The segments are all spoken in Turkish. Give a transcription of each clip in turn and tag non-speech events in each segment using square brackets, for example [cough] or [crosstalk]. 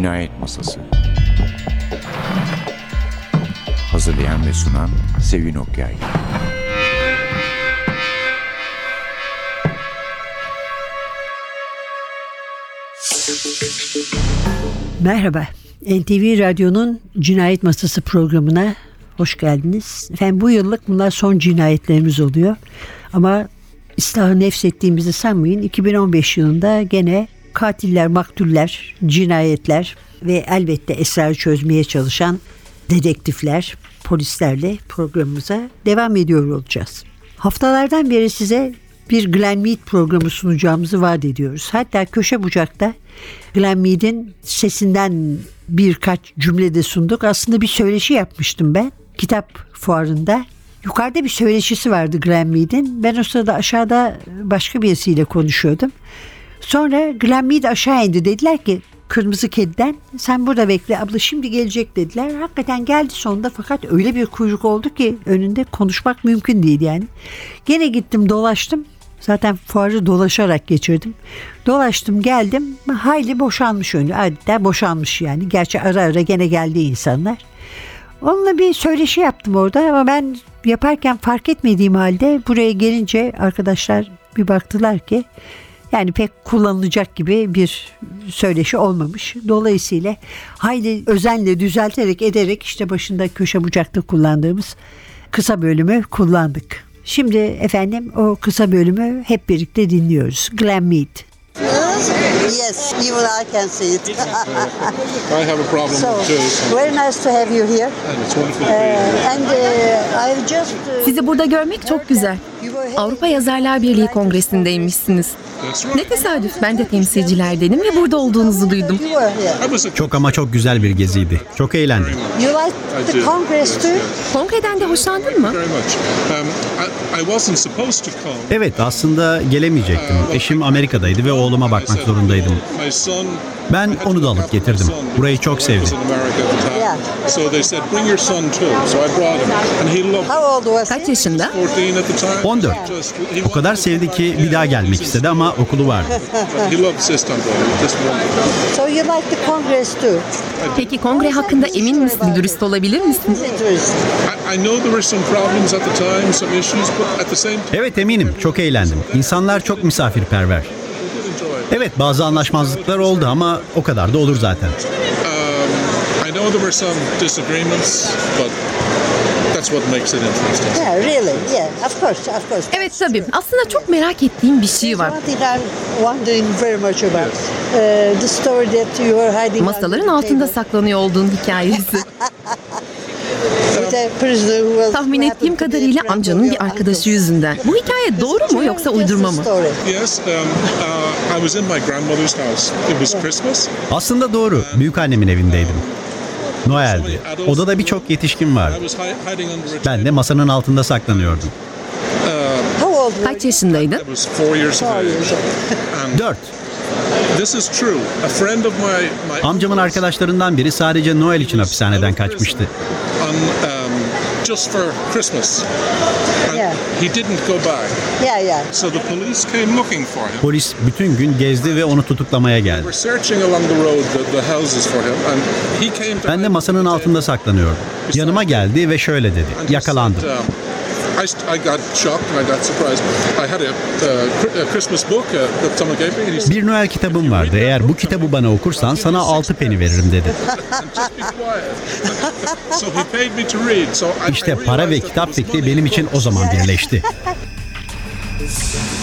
Cinayet Masası Hazırlayan ve sunan Sevin Okyay Merhaba. NTV Radyo'nun Cinayet Masası programına hoş geldiniz. Efendim bu yıllık bunlar son cinayetlerimiz oluyor. Ama İslahı nefsettiğimizi sanmayın. 2015 yılında gene katiller, maktuller, cinayetler ve elbette esrarı çözmeye çalışan dedektifler, polislerle programımıza devam ediyor olacağız. Haftalardan beri size bir Glenn Mead programı sunacağımızı vaat ediyoruz. Hatta köşe bucakta Glenn Mead'in sesinden birkaç cümlede sunduk. Aslında bir söyleşi yapmıştım ben kitap fuarında. Yukarıda bir söyleşisi vardı Glenn Mead'in. Ben o sırada aşağıda başka birisiyle konuşuyordum. Sonra Glenn Mead aşağı indi. Dediler ki Kırmızı Kedi'den sen burada bekle abla şimdi gelecek dediler. Hakikaten geldi sonunda fakat öyle bir kuyruk oldu ki önünde konuşmak mümkün değil yani. Gene gittim dolaştım. Zaten fuarı dolaşarak geçirdim. Dolaştım geldim hayli boşalmış önü. Adeta boşalmış yani. Gerçi ara ara gene geldi insanlar. Onunla bir söyleşi yaptım orada ama ben yaparken fark etmediğim halde buraya gelince arkadaşlar bir baktılar ki yani pek kullanılacak gibi bir söyleşi olmamış. Dolayısıyla hayli özenle düzelterek ederek işte başında köşe bucakta kullandığımız kısa bölümü kullandık. Şimdi efendim o kısa bölümü hep birlikte dinliyoruz. Glenn Mead. Yes, even I can see it. I have a problem so, too. So very nice to have you here. and it's wonderful to Uh, be here. and uh, I've just... uh, Sizi burada görmek çok güzel. Avrupa Yazarlar Birliği Kongresindeymişsiniz. That's right. Ne tesadüf ben de temsilcilerdenim ve burada olduğunuzu duydum. Çok ama çok güzel bir geziydi. Çok eğlendim. Kongreden de hoşlandın mı? Um. Evet aslında gelemeyecektim. Eşim Amerika'daydı ve oğluma bakmak zorundaydım. My son Ben onu da alıp getirdim. Burayı çok sevdi. Yeah. So they said, bring your son too. So I brought him. And he loved How old was Kaç he? yaşında? 14 at the time. 14. Just- he O kadar sevdi ki bir daha gelmek istedi ama okulu vardı. [laughs] He loves Istanbul. So you like the Congress too? Peki kongre hakkında emin misin? Dürüst olabilir misin? Interesting. I, I know there were some problems at the time, some issues, but at the same time, Evet eminim. Çok eğlendim. İnsanlar çok misafirperver. Evet bazı anlaşmazlıklar oldu ama o kadar da olur zaten. Know there were some disagreements, but that's what makes it interesting. Yeah, really. Yeah, of course, of course. Evet tabii. Aslında çok merak ettiğim bir şey var. One thing I'm wondering very much about. Uh, the story that you are hiding Masaların under the altında saklanıyor olduğun hikayesi. [laughs] Tahmin ettiğim kadarıyla amcanın bir arkadaşı yüzünden. Bu hikaye doğru mu yoksa uydurma mı? Story. Yes, um, uh, I was in my grandmother's house. It was Christmas. Aslında doğru. Büyükannemin evindeydim. Noel'di. Odada birçok yetişkin I vardı. was hi- hiding under a Ben de masanın altında saklanıyordum. How old were Kaç yaşındaydın? Dört. this is true. A friend of my, my Amcamın arkadaşlarından biri sadece Noel için hapishaneden kaçmıştı. Um, just for Christmas. And Yeah. he didn't go back. Yeah, yeah. So the police came looking for him. Polis bütün gün gezdi ve onu tutuklamaya geldi. We're searching along the road, the, the houses for him, and he came to Ben de masanın altında saklanıyordum. Yanıma geldi ve şöyle dedi. Yakalandım. I, st- I got shocked and I got surprised. I had a, uh, Christmas book uh, that someone gave me. And he said, Bir Noel kitabım vardı. Eğer bu kitabı bana okursan sana altı peni veririm dedi. just be quiet. so he paid me to [laughs]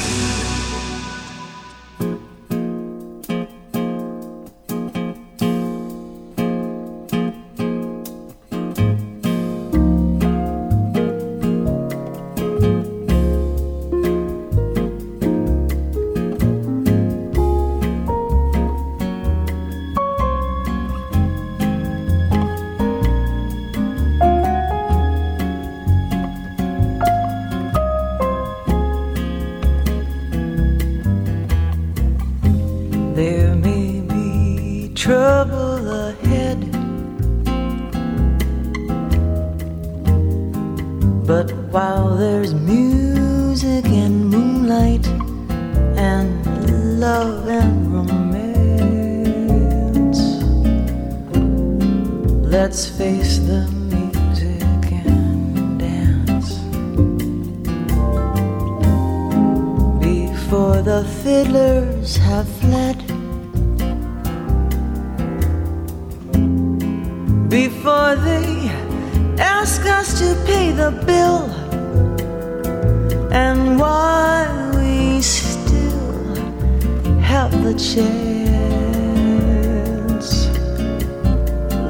There's music and moonlight and love and romance. Let's face the music and dance before the fiddlers have fled. Before they ask us to pay the bill and while we still have the chance,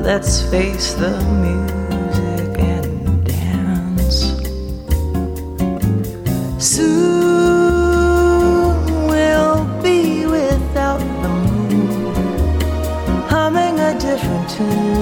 let's face the music and dance. Soon we'll be without the moon, humming a different tune,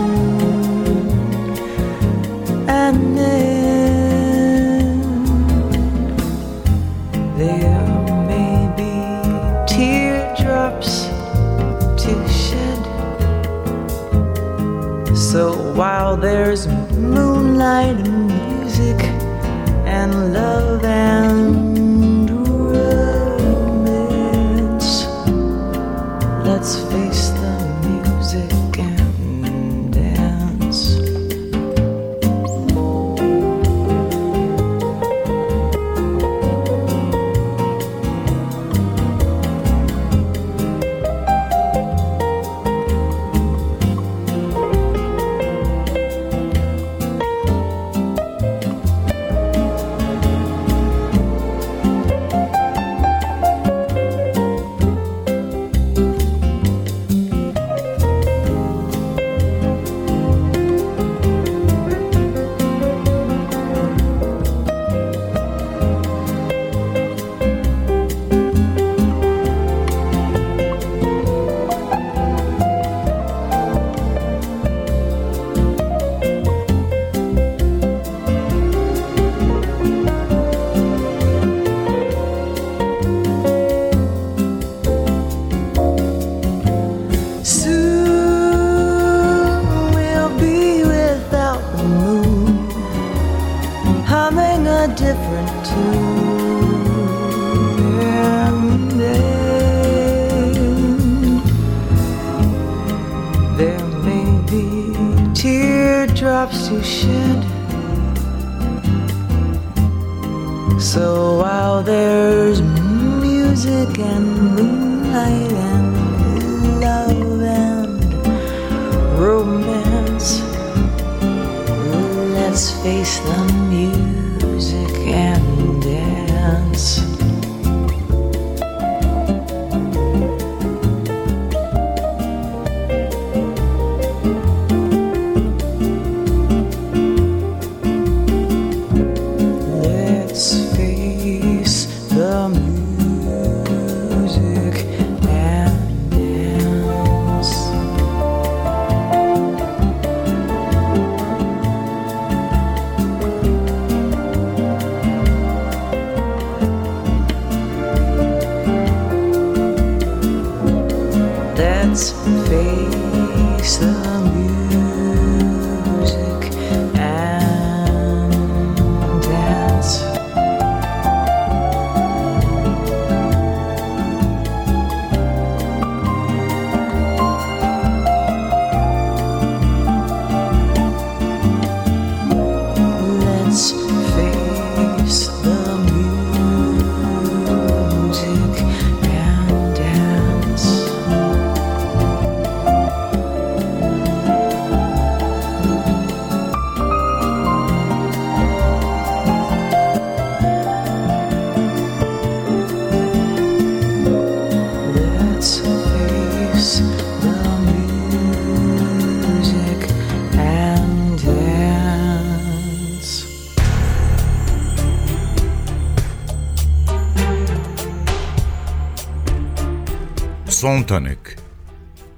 tanık.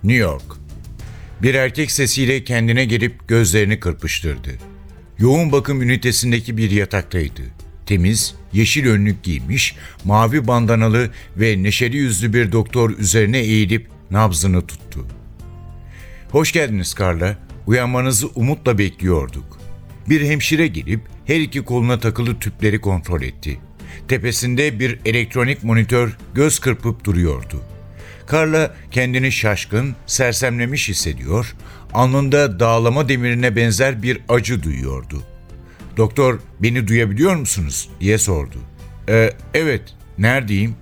New York. Bir erkek sesiyle kendine gelip gözlerini kırpıştırdı. Yoğun bakım ünitesindeki bir yataktaydı. Temiz, yeşil önlük giymiş, mavi bandanalı ve neşeli yüzlü bir doktor üzerine eğilip nabzını tuttu. Hoş geldiniz Carla. Uyanmanızı umutla bekliyorduk. Bir hemşire gelip her iki koluna takılı tüpleri kontrol etti. Tepesinde bir elektronik monitör göz kırpıp duruyordu. Carla kendini şaşkın, sersemlemiş hissediyor, Alnında dağlama demirine benzer bir acı duyuyordu. Doktor beni duyabiliyor musunuz diye sordu. "E, evet, neredeyim?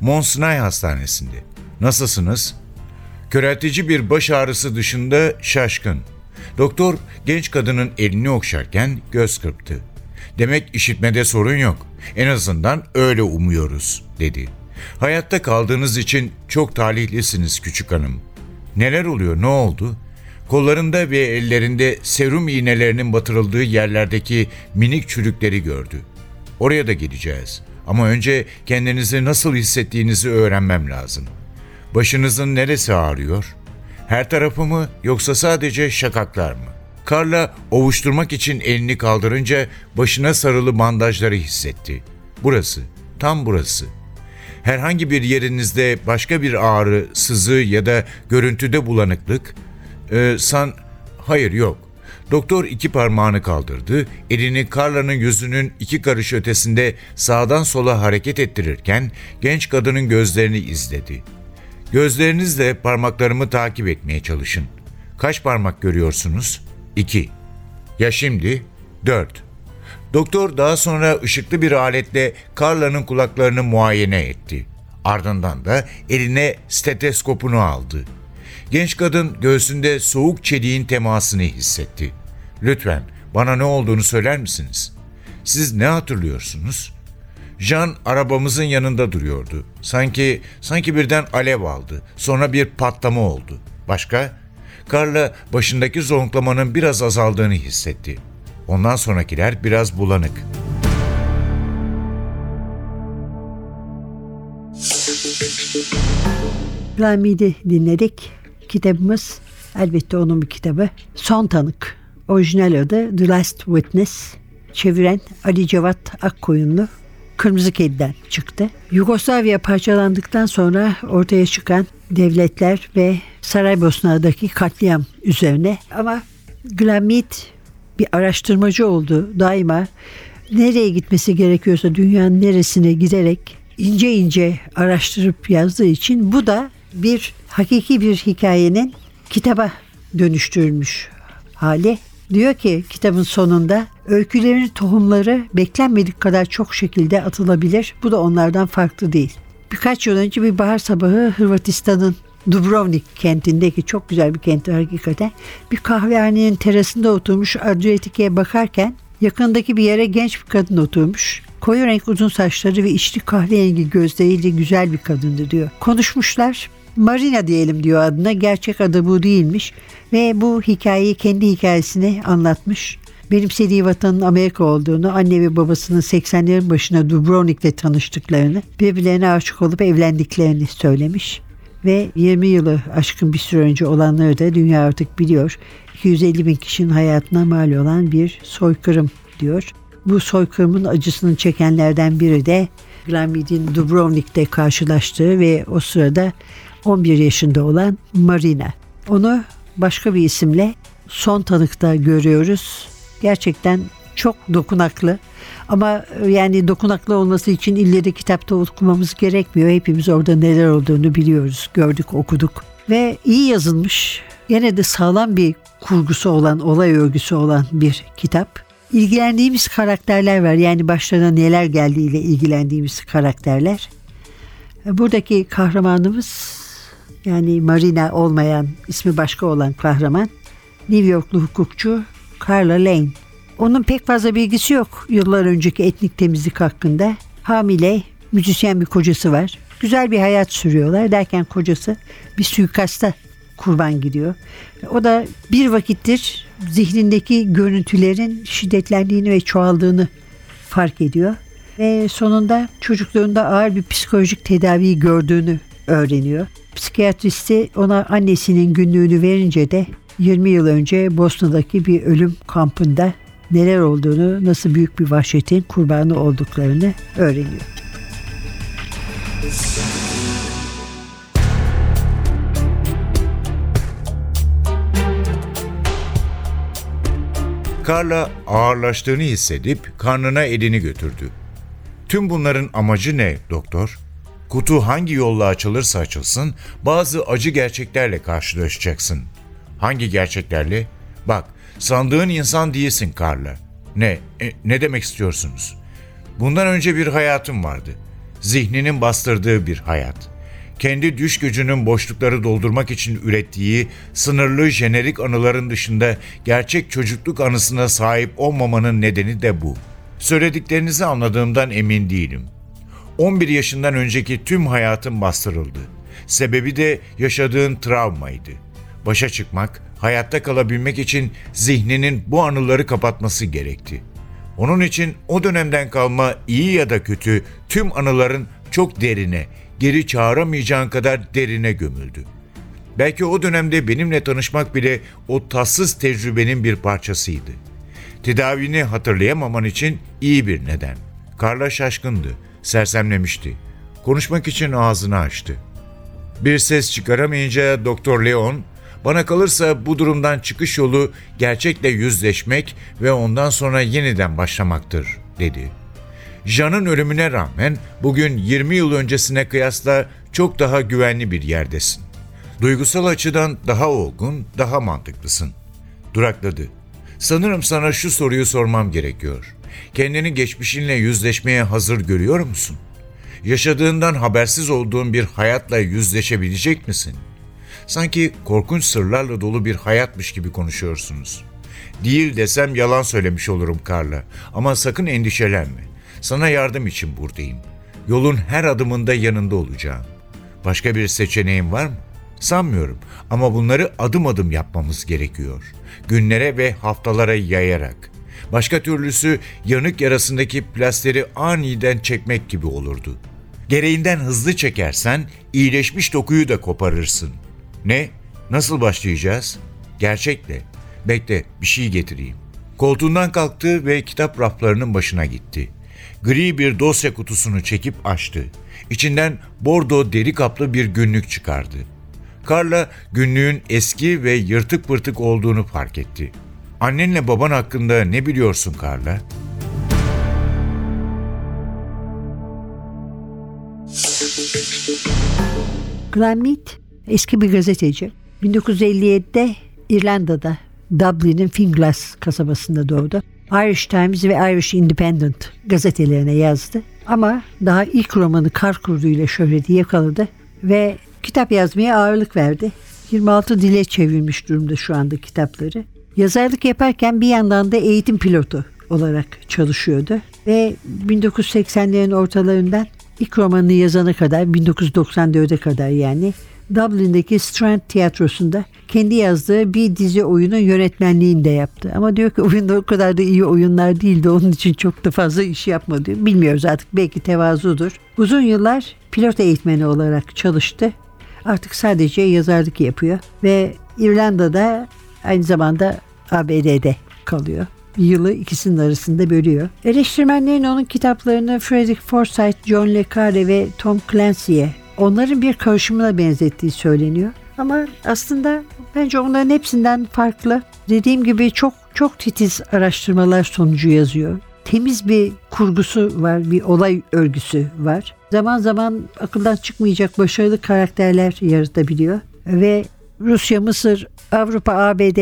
Mont Sinai Hastanesi'nde. Nasılsınız? Köreltici bir baş ağrısı dışında şaşkın. Doktor genç kadının elini okşarken göz kırptı. Demek işitmede sorun yok. En azından öyle umuyoruz, dedi. Hayatta kaldığınız için çok talihlisiniz küçük hanım. Neler oluyor, ne oldu? Kollarında ve ellerinde serum iğnelerinin batırıldığı yerlerdeki minik çürükleri gördü. Oraya da geleceğiz. Ama önce kendinizi nasıl hissettiğinizi öğrenmem lazım. Başınızın neresi ağrıyor? Her tarafı mı yoksa sadece şakaklar mı? Karla ovuşturmak için elini kaldırınca başına sarılı bandajları hissetti. Burası, tam burası. Herhangi bir yerinizde başka bir ağrı, sızı ya da görüntüde bulanıklık? Ee, san... Hayır yok. Doktor iki parmağını kaldırdı, elini Carla'nın yüzünün iki karış ötesinde sağdan sola hareket ettirirken genç kadının gözlerini izledi. Gözlerinizle parmaklarımı takip etmeye çalışın. Kaç parmak görüyorsunuz? İki. Ya şimdi? Dört. Doktor daha sonra ışıklı bir aletle Carla'nın kulaklarını muayene etti. Ardından da eline steteskopunu aldı. Genç kadın göğsünde soğuk çeliğin temasını hissetti. Lütfen bana ne olduğunu söyler misiniz? Siz ne hatırlıyorsunuz? Jean arabamızın yanında duruyordu. Sanki sanki birden alev aldı. Sonra bir patlama oldu. Başka? Carla başındaki zonklamanın biraz azaldığını hissetti. Ondan sonrakiler biraz bulanık. Ramid'i dinledik. Kitabımız elbette onun bir kitabı. Son Tanık. Orijinal adı The Last Witness. Çeviren Ali Cevat Akkoyunlu. Kırmızı Kedi'den çıktı. Yugoslavya parçalandıktan sonra ortaya çıkan devletler ve Saraybosna'daki katliam üzerine ama Glamit bir araştırmacı oldu. Daima nereye gitmesi gerekiyorsa dünyanın neresine giderek ince ince araştırıp yazdığı için bu da bir hakiki bir hikayenin kitaba dönüştürülmüş hali. Diyor ki kitabın sonunda öykülerin tohumları beklenmedik kadar çok şekilde atılabilir. Bu da onlardan farklı değil. Birkaç yıl önce bir bahar sabahı Hırvatistan'ın Dubrovnik kentindeki çok güzel bir kent hakikaten. Bir kahvehanenin terasında oturmuş Adriyatik'e bakarken yakındaki bir yere genç bir kadın oturmuş. Koyu renk uzun saçları ve içli kahverengi gözleriyle güzel bir kadındı diyor. Konuşmuşlar. Marina diyelim diyor adına. Gerçek adı bu değilmiş. Ve bu hikayeyi kendi hikayesini anlatmış. Benimsediği vatanın Amerika olduğunu, anne ve babasının 80'lerin başına Dubrovnik'te tanıştıklarını, birbirlerine aşık olup evlendiklerini söylemiş. Ve 20 yılı aşkın bir süre önce olanları da dünya artık biliyor. 250 bin kişinin hayatına mal olan bir soykırım diyor. Bu soykırımın acısını çekenlerden biri de Glamid'in Dubrovnik'te karşılaştığı ve o sırada 11 yaşında olan Marina. Onu başka bir isimle son tanıkta görüyoruz. Gerçekten çok dokunaklı. Ama yani dokunaklı olması için ille de kitapta okumamız gerekmiyor. Hepimiz orada neler olduğunu biliyoruz, gördük, okuduk. Ve iyi yazılmış, gene de sağlam bir kurgusu olan, olay örgüsü olan bir kitap. İlgilendiğimiz karakterler var. Yani başlarına neler geldiğiyle ilgilendiğimiz karakterler. Buradaki kahramanımız yani Marina olmayan, ismi başka olan kahraman New Yorklu hukukçu Carla Lane. Onun pek fazla bilgisi yok yıllar önceki etnik temizlik hakkında. Hamile, müzisyen bir kocası var. Güzel bir hayat sürüyorlar derken kocası bir suikasta kurban gidiyor. O da bir vakittir zihnindeki görüntülerin şiddetlendiğini ve çoğaldığını fark ediyor. Ve sonunda çocukluğunda ağır bir psikolojik tedaviyi gördüğünü öğreniyor. Psikiyatristi ona annesinin günlüğünü verince de 20 yıl önce Bosna'daki bir ölüm kampında neler olduğunu, nasıl büyük bir vahşetin kurbanı olduklarını öğreniyor. Carla ağırlaştığını hissedip karnına elini götürdü. Tüm bunların amacı ne doktor? Kutu hangi yolla açılırsa açılsın bazı acı gerçeklerle karşılaşacaksın. Hangi gerçeklerle? Bak, sandığın insan değilsin Carla. Ne? E, ne demek istiyorsunuz? Bundan önce bir hayatım vardı. Zihninin bastırdığı bir hayat. Kendi düş gücünün boşlukları doldurmak için ürettiği sınırlı jenerik anıların dışında gerçek çocukluk anısına sahip olmamanın nedeni de bu. Söylediklerinizi anladığımdan emin değilim. 11 yaşından önceki tüm hayatım bastırıldı. Sebebi de yaşadığın travmaydı. Başa çıkmak, hayatta kalabilmek için zihninin bu anıları kapatması gerekti. Onun için o dönemden kalma iyi ya da kötü tüm anıların çok derine, geri çağıramayacağın kadar derine gömüldü. Belki o dönemde benimle tanışmak bile o tatsız tecrübenin bir parçasıydı. Tedavini hatırlayamaman için iyi bir neden. Karla şaşkındı, sersemlemişti. Konuşmak için ağzını açtı. Bir ses çıkaramayınca Doktor Leon, bana kalırsa bu durumdan çıkış yolu gerçekle yüzleşmek ve ondan sonra yeniden başlamaktır, dedi. Jan'ın ölümüne rağmen bugün 20 yıl öncesine kıyasla çok daha güvenli bir yerdesin. Duygusal açıdan daha olgun, daha mantıklısın. Durakladı. Sanırım sana şu soruyu sormam gerekiyor. Kendini geçmişinle yüzleşmeye hazır görüyor musun? Yaşadığından habersiz olduğun bir hayatla yüzleşebilecek misin? Sanki korkunç sırlarla dolu bir hayatmış gibi konuşuyorsunuz. Değil desem yalan söylemiş olurum Karla. Ama sakın endişelenme. Sana yardım için buradayım. Yolun her adımında yanında olacağım. Başka bir seçeneğin var mı? Sanmıyorum ama bunları adım adım yapmamız gerekiyor. Günlere ve haftalara yayarak. Başka türlüsü yanık yarasındaki plasteri aniden çekmek gibi olurdu. Gereğinden hızlı çekersen iyileşmiş dokuyu da koparırsın. Ne? Nasıl başlayacağız? Gerçekle. Bekle bir şey getireyim. Koltuğundan kalktı ve kitap raflarının başına gitti. Gri bir dosya kutusunu çekip açtı. İçinden bordo deri kaplı bir günlük çıkardı. Carla günlüğün eski ve yırtık pırtık olduğunu fark etti. Annenle baban hakkında ne biliyorsun? Glenn Mead eski bir gazeteci. 1957'de İrlanda'da Dublin'in Finglas kasabasında doğdu. Irish Times ve Irish Independent gazetelerine yazdı. Ama daha ilk romanı Kar Kurdu ile şöhreti yakaladı ve kitap yazmaya ağırlık verdi. 26 dile çevrilmiş durumda şu anda kitapları. Yazarlık yaparken bir yandan da eğitim pilotu olarak çalışıyordu ve 1980'lerin ortalarından ilk romanını yazana kadar 1994'e kadar yani Dublin'deki Strand Tiyatrosu'nda kendi yazdığı bir dizi oyunun yönetmenliğini de yaptı. Ama diyor ki [laughs] oyunda o kadar da iyi oyunlar değildi. Onun için çok da fazla iş yapmadı. Bilmiyoruz artık belki tevazudur. Uzun yıllar pilot eğitmeni olarak çalıştı. Artık sadece yazarlık yapıyor ve İrlanda'da aynı zamanda ABD'de kalıyor. Yılı ikisinin arasında bölüyor. Eleştirmenlerin onun kitaplarını Frederick Forsyth, John le Carre ve Tom Clancy'ye onların bir karışımına benzettiği söyleniyor. Ama aslında bence onların hepsinden farklı. Dediğim gibi çok çok titiz araştırmalar sonucu yazıyor. Temiz bir kurgusu var, bir olay örgüsü var. Zaman zaman akıldan çıkmayacak başarılı karakterler yaratabiliyor. Ve Rusya, Mısır, Avrupa, ABD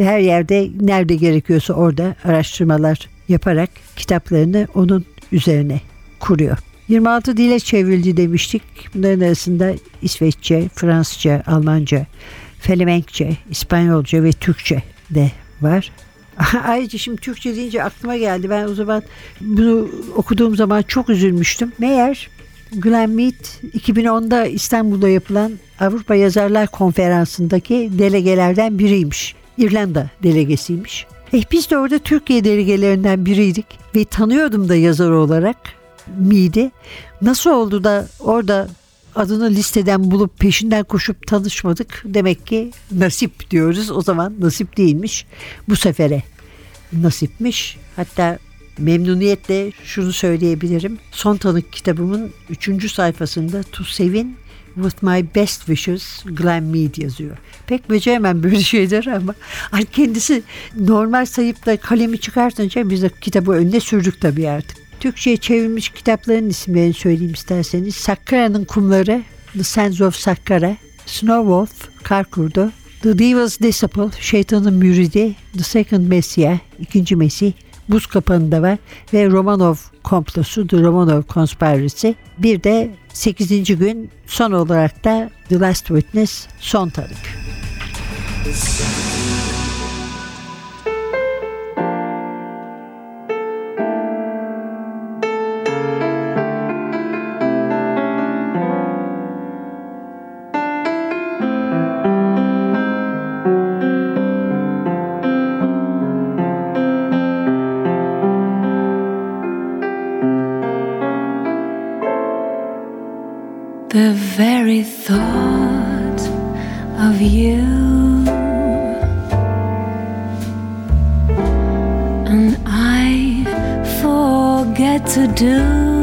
her yerde nerede gerekiyorsa orada araştırmalar yaparak kitaplarını onun üzerine kuruyor. 26 dile çevrildi demiştik. Bunların arasında İsveççe, Fransızca, Almanca, Felemenkçe, İspanyolca ve Türkçe de var. [laughs] Ayrıca şimdi Türkçe deyince aklıma geldi. Ben o zaman bunu okuduğum zaman çok üzülmüştüm. Meğer Glenn Mead 2010'da İstanbul'da yapılan Avrupa Yazarlar Konferansı'ndaki delegelerden biriymiş. İrlanda delegesiymiş. E biz de orada Türkiye delegelerinden biriydik ve tanıyordum da yazar olarak Mead'i. Nasıl oldu da orada adını listeden bulup peşinden koşup tanışmadık. Demek ki nasip diyoruz. O zaman nasip değilmiş. Bu sefere nasipmiş. Hatta memnuniyetle şunu söyleyebilirim. Son tanık kitabımın 3. sayfasında To Sevin With My Best Wishes Glenn Mead yazıyor. Pek beceremem böyle şeyler ama kendisi normal sayıp da kalemi çıkartınca biz de kitabı önüne sürdük tabii artık. Türkçe'ye çevrilmiş kitapların isimlerini söyleyeyim isterseniz. Sakkara'nın Kumları, The Sands of Sakkara, Snow Wolf, Kar Kurdu, The Devil's Disciple, Şeytanın Müridi, The Second Messiah, İkinci Mesih, Buz Kapanı'nda var ve Romanov komplosu, The Romanov Conspiracy. Bir de 8. gün son olarak da The Last Witness, Son Tanık. to do.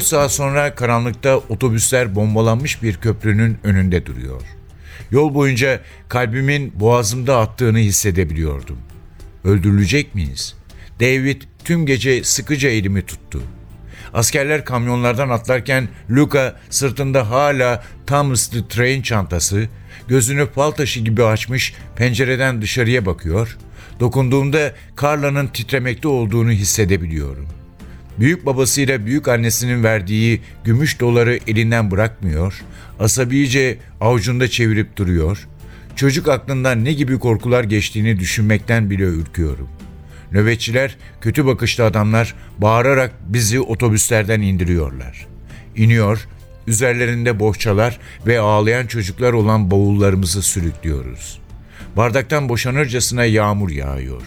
4 saat sonra karanlıkta otobüsler bombalanmış bir köprünün önünde duruyor. Yol boyunca kalbimin boğazımda attığını hissedebiliyordum. Öldürülecek miyiz? David tüm gece sıkıca elimi tuttu. Askerler kamyonlardan atlarken Luca sırtında hala Thomas the Train çantası, gözünü fal taşı gibi açmış pencereden dışarıya bakıyor. Dokunduğumda Carla'nın titremekte olduğunu hissedebiliyorum. Büyük babasıyla büyük annesinin verdiği gümüş doları elinden bırakmıyor, asabice avucunda çevirip duruyor. Çocuk aklından ne gibi korkular geçtiğini düşünmekten bile ürküyorum. Nöbetçiler, kötü bakışlı adamlar bağırarak bizi otobüslerden indiriyorlar. İniyor, üzerlerinde bohçalar ve ağlayan çocuklar olan bavullarımızı sürüklüyoruz. Bardaktan boşanırcasına yağmur yağıyor.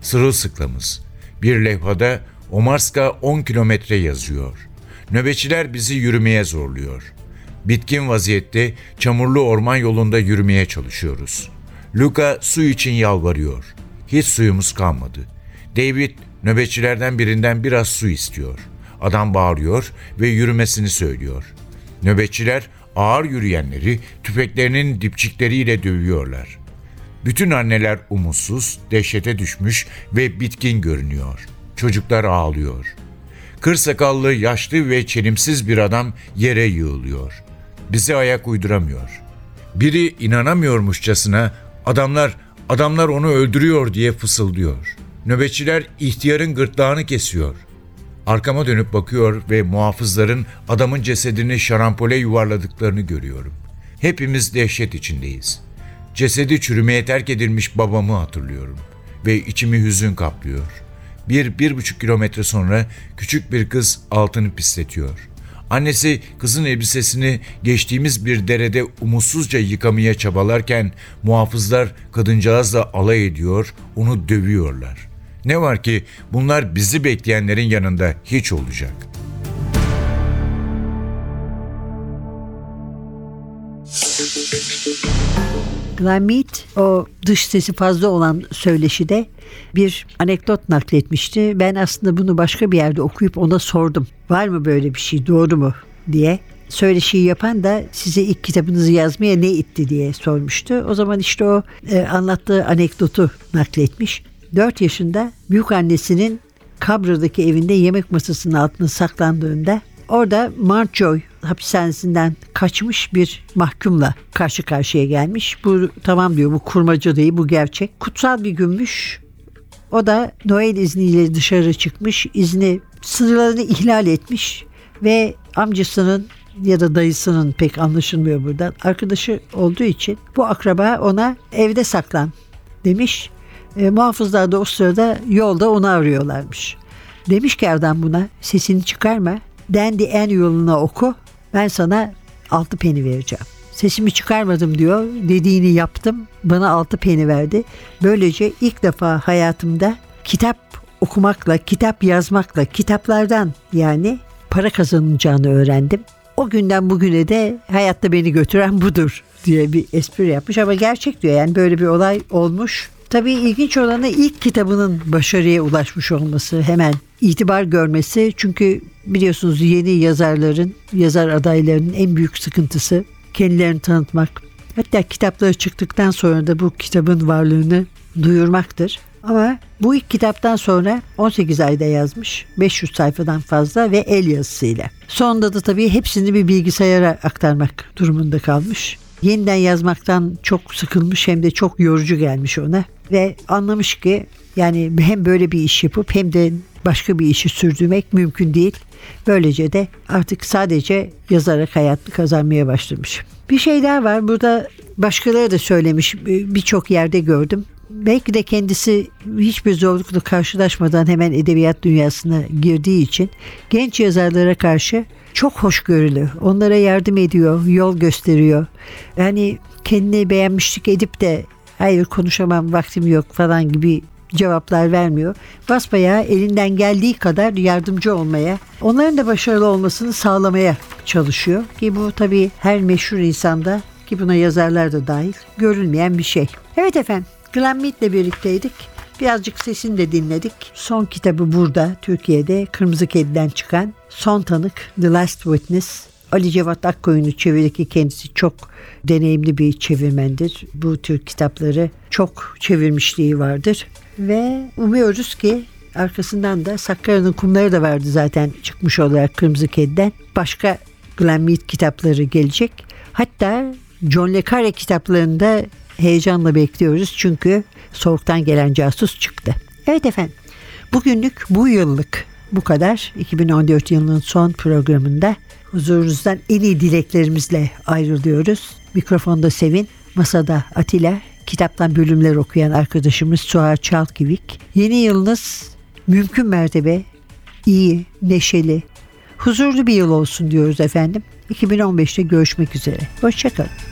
Sırılsıklamız. Bir levhada Omarska 10 kilometre yazıyor. Nöbetçiler bizi yürümeye zorluyor. Bitkin vaziyette çamurlu orman yolunda yürümeye çalışıyoruz. Luca su için yalvarıyor. Hiç suyumuz kalmadı. David nöbetçilerden birinden biraz su istiyor. Adam bağırıyor ve yürümesini söylüyor. Nöbetçiler ağır yürüyenleri tüfeklerinin dipçikleriyle dövüyorlar. Bütün anneler umutsuz, dehşete düşmüş ve bitkin görünüyor. Çocuklar ağlıyor. Kır sakallı, yaşlı ve çelimsiz bir adam yere yığılıyor. Bize ayak uyduramıyor. Biri inanamıyormuşçasına adamlar adamlar onu öldürüyor diye fısıldıyor. Nöbetçiler ihtiyarın gırtlağını kesiyor. Arkama dönüp bakıyor ve muhafızların adamın cesedini şarampole yuvarladıklarını görüyorum. Hepimiz dehşet içindeyiz. Cesedi çürümeye terk edilmiş babamı hatırlıyorum ve içimi hüzün kaplıyor. Bir, bir buçuk kilometre sonra küçük bir kız altını pisletiyor. Annesi kızın elbisesini geçtiğimiz bir derede umutsuzca yıkamaya çabalarken muhafızlar kadıncağızla alay ediyor, onu dövüyorlar. Ne var ki bunlar bizi bekleyenlerin yanında hiç olacak. Mead o dış sesi fazla olan söyleşide bir anekdot nakletmişti. Ben aslında bunu başka bir yerde okuyup ona sordum. Var mı böyle bir şey doğru mu diye. Söyleşiyi yapan da size ilk kitabınızı yazmaya ne itti diye sormuştu. O zaman işte o e, anlattığı anekdotu nakletmiş. 4 yaşında büyük annesinin Kabra'daki evinde yemek masasının altına saklandığında orada Marjoy hapishanesinden kaçmış bir mahkumla karşı karşıya gelmiş. Bu tamam diyor bu kurmaca değil bu gerçek. Kutsal bir günmüş. O da Noel izniyle dışarı çıkmış. izni sınırlarını ihlal etmiş ve amcasının ya da dayısının pek anlaşılmıyor buradan. Arkadaşı olduğu için bu akraba ona evde saklan demiş. E, muhafızlar da o sırada yolda onu arıyorlarmış. Demiş ki adam buna sesini çıkarma. Dendi en yoluna oku. Ben sana altı peni vereceğim. Sesimi çıkarmadım diyor. Dediğini yaptım. Bana altı peni verdi. Böylece ilk defa hayatımda kitap okumakla, kitap yazmakla, kitaplardan yani para kazanılacağını öğrendim. O günden bugüne de hayatta beni götüren budur diye bir espri yapmış ama gerçek diyor. Yani böyle bir olay olmuş. Tabii ilginç olanı ilk kitabının başarıya ulaşmış olması, hemen itibar görmesi. Çünkü biliyorsunuz yeni yazarların, yazar adaylarının en büyük sıkıntısı kendilerini tanıtmak. Hatta kitapları çıktıktan sonra da bu kitabın varlığını duyurmaktır. Ama bu ilk kitaptan sonra 18 ayda yazmış. 500 sayfadan fazla ve el yazısıyla. Sonunda da tabii hepsini bir bilgisayara aktarmak durumunda kalmış. Yeniden yazmaktan çok sıkılmış hem de çok yorucu gelmiş ona. Ve anlamış ki yani hem böyle bir iş yapıp hem de başka bir işi sürdürmek mümkün değil. Böylece de artık sadece yazarak hayatını kazanmaya başlamış. Bir şey daha var. Burada başkaları da söylemiş. Birçok yerde gördüm. Belki de kendisi hiçbir zorlukla karşılaşmadan hemen edebiyat dünyasına girdiği için genç yazarlara karşı çok hoşgörülü. Onlara yardım ediyor, yol gösteriyor. Yani kendini beğenmişlik edip de hayır konuşamam vaktim yok falan gibi cevaplar vermiyor. Basbayağı elinden geldiği kadar yardımcı olmaya, onların da başarılı olmasını sağlamaya çalışıyor. Ki bu tabii her meşhur insanda ki buna yazarlar da dahil görülmeyen bir şey. Evet efendim Glenn Mead'le birlikteydik. Birazcık sesini de dinledik. Son kitabı burada Türkiye'de Kırmızı Kedi'den çıkan Son Tanık The Last Witness. Ali Cevat Akkoyun'u çevirirken ki kendisi çok deneyimli bir çevirmendir. Bu tür kitapları çok çevirmişliği vardır. Ve umuyoruz ki arkasından da Sakarya'nın kumları da vardı zaten çıkmış olarak Kırmızı Kedi'den. Başka Glenn Mead kitapları gelecek. Hatta John Le Carre kitaplarında heyecanla bekliyoruz çünkü Soğuktan Gelen Casus çıktı. Evet efendim bugünlük bu yıllık bu kadar. 2014 yılının son programında huzurunuzdan en iyi dileklerimizle ayrılıyoruz. Mikrofonda Sevin, masada Atilla, kitaptan bölümler okuyan arkadaşımız Suha Çalkivik. Yeni yılınız mümkün mertebe iyi, neşeli, huzurlu bir yıl olsun diyoruz efendim. 2015'te görüşmek üzere. Hoşçakalın.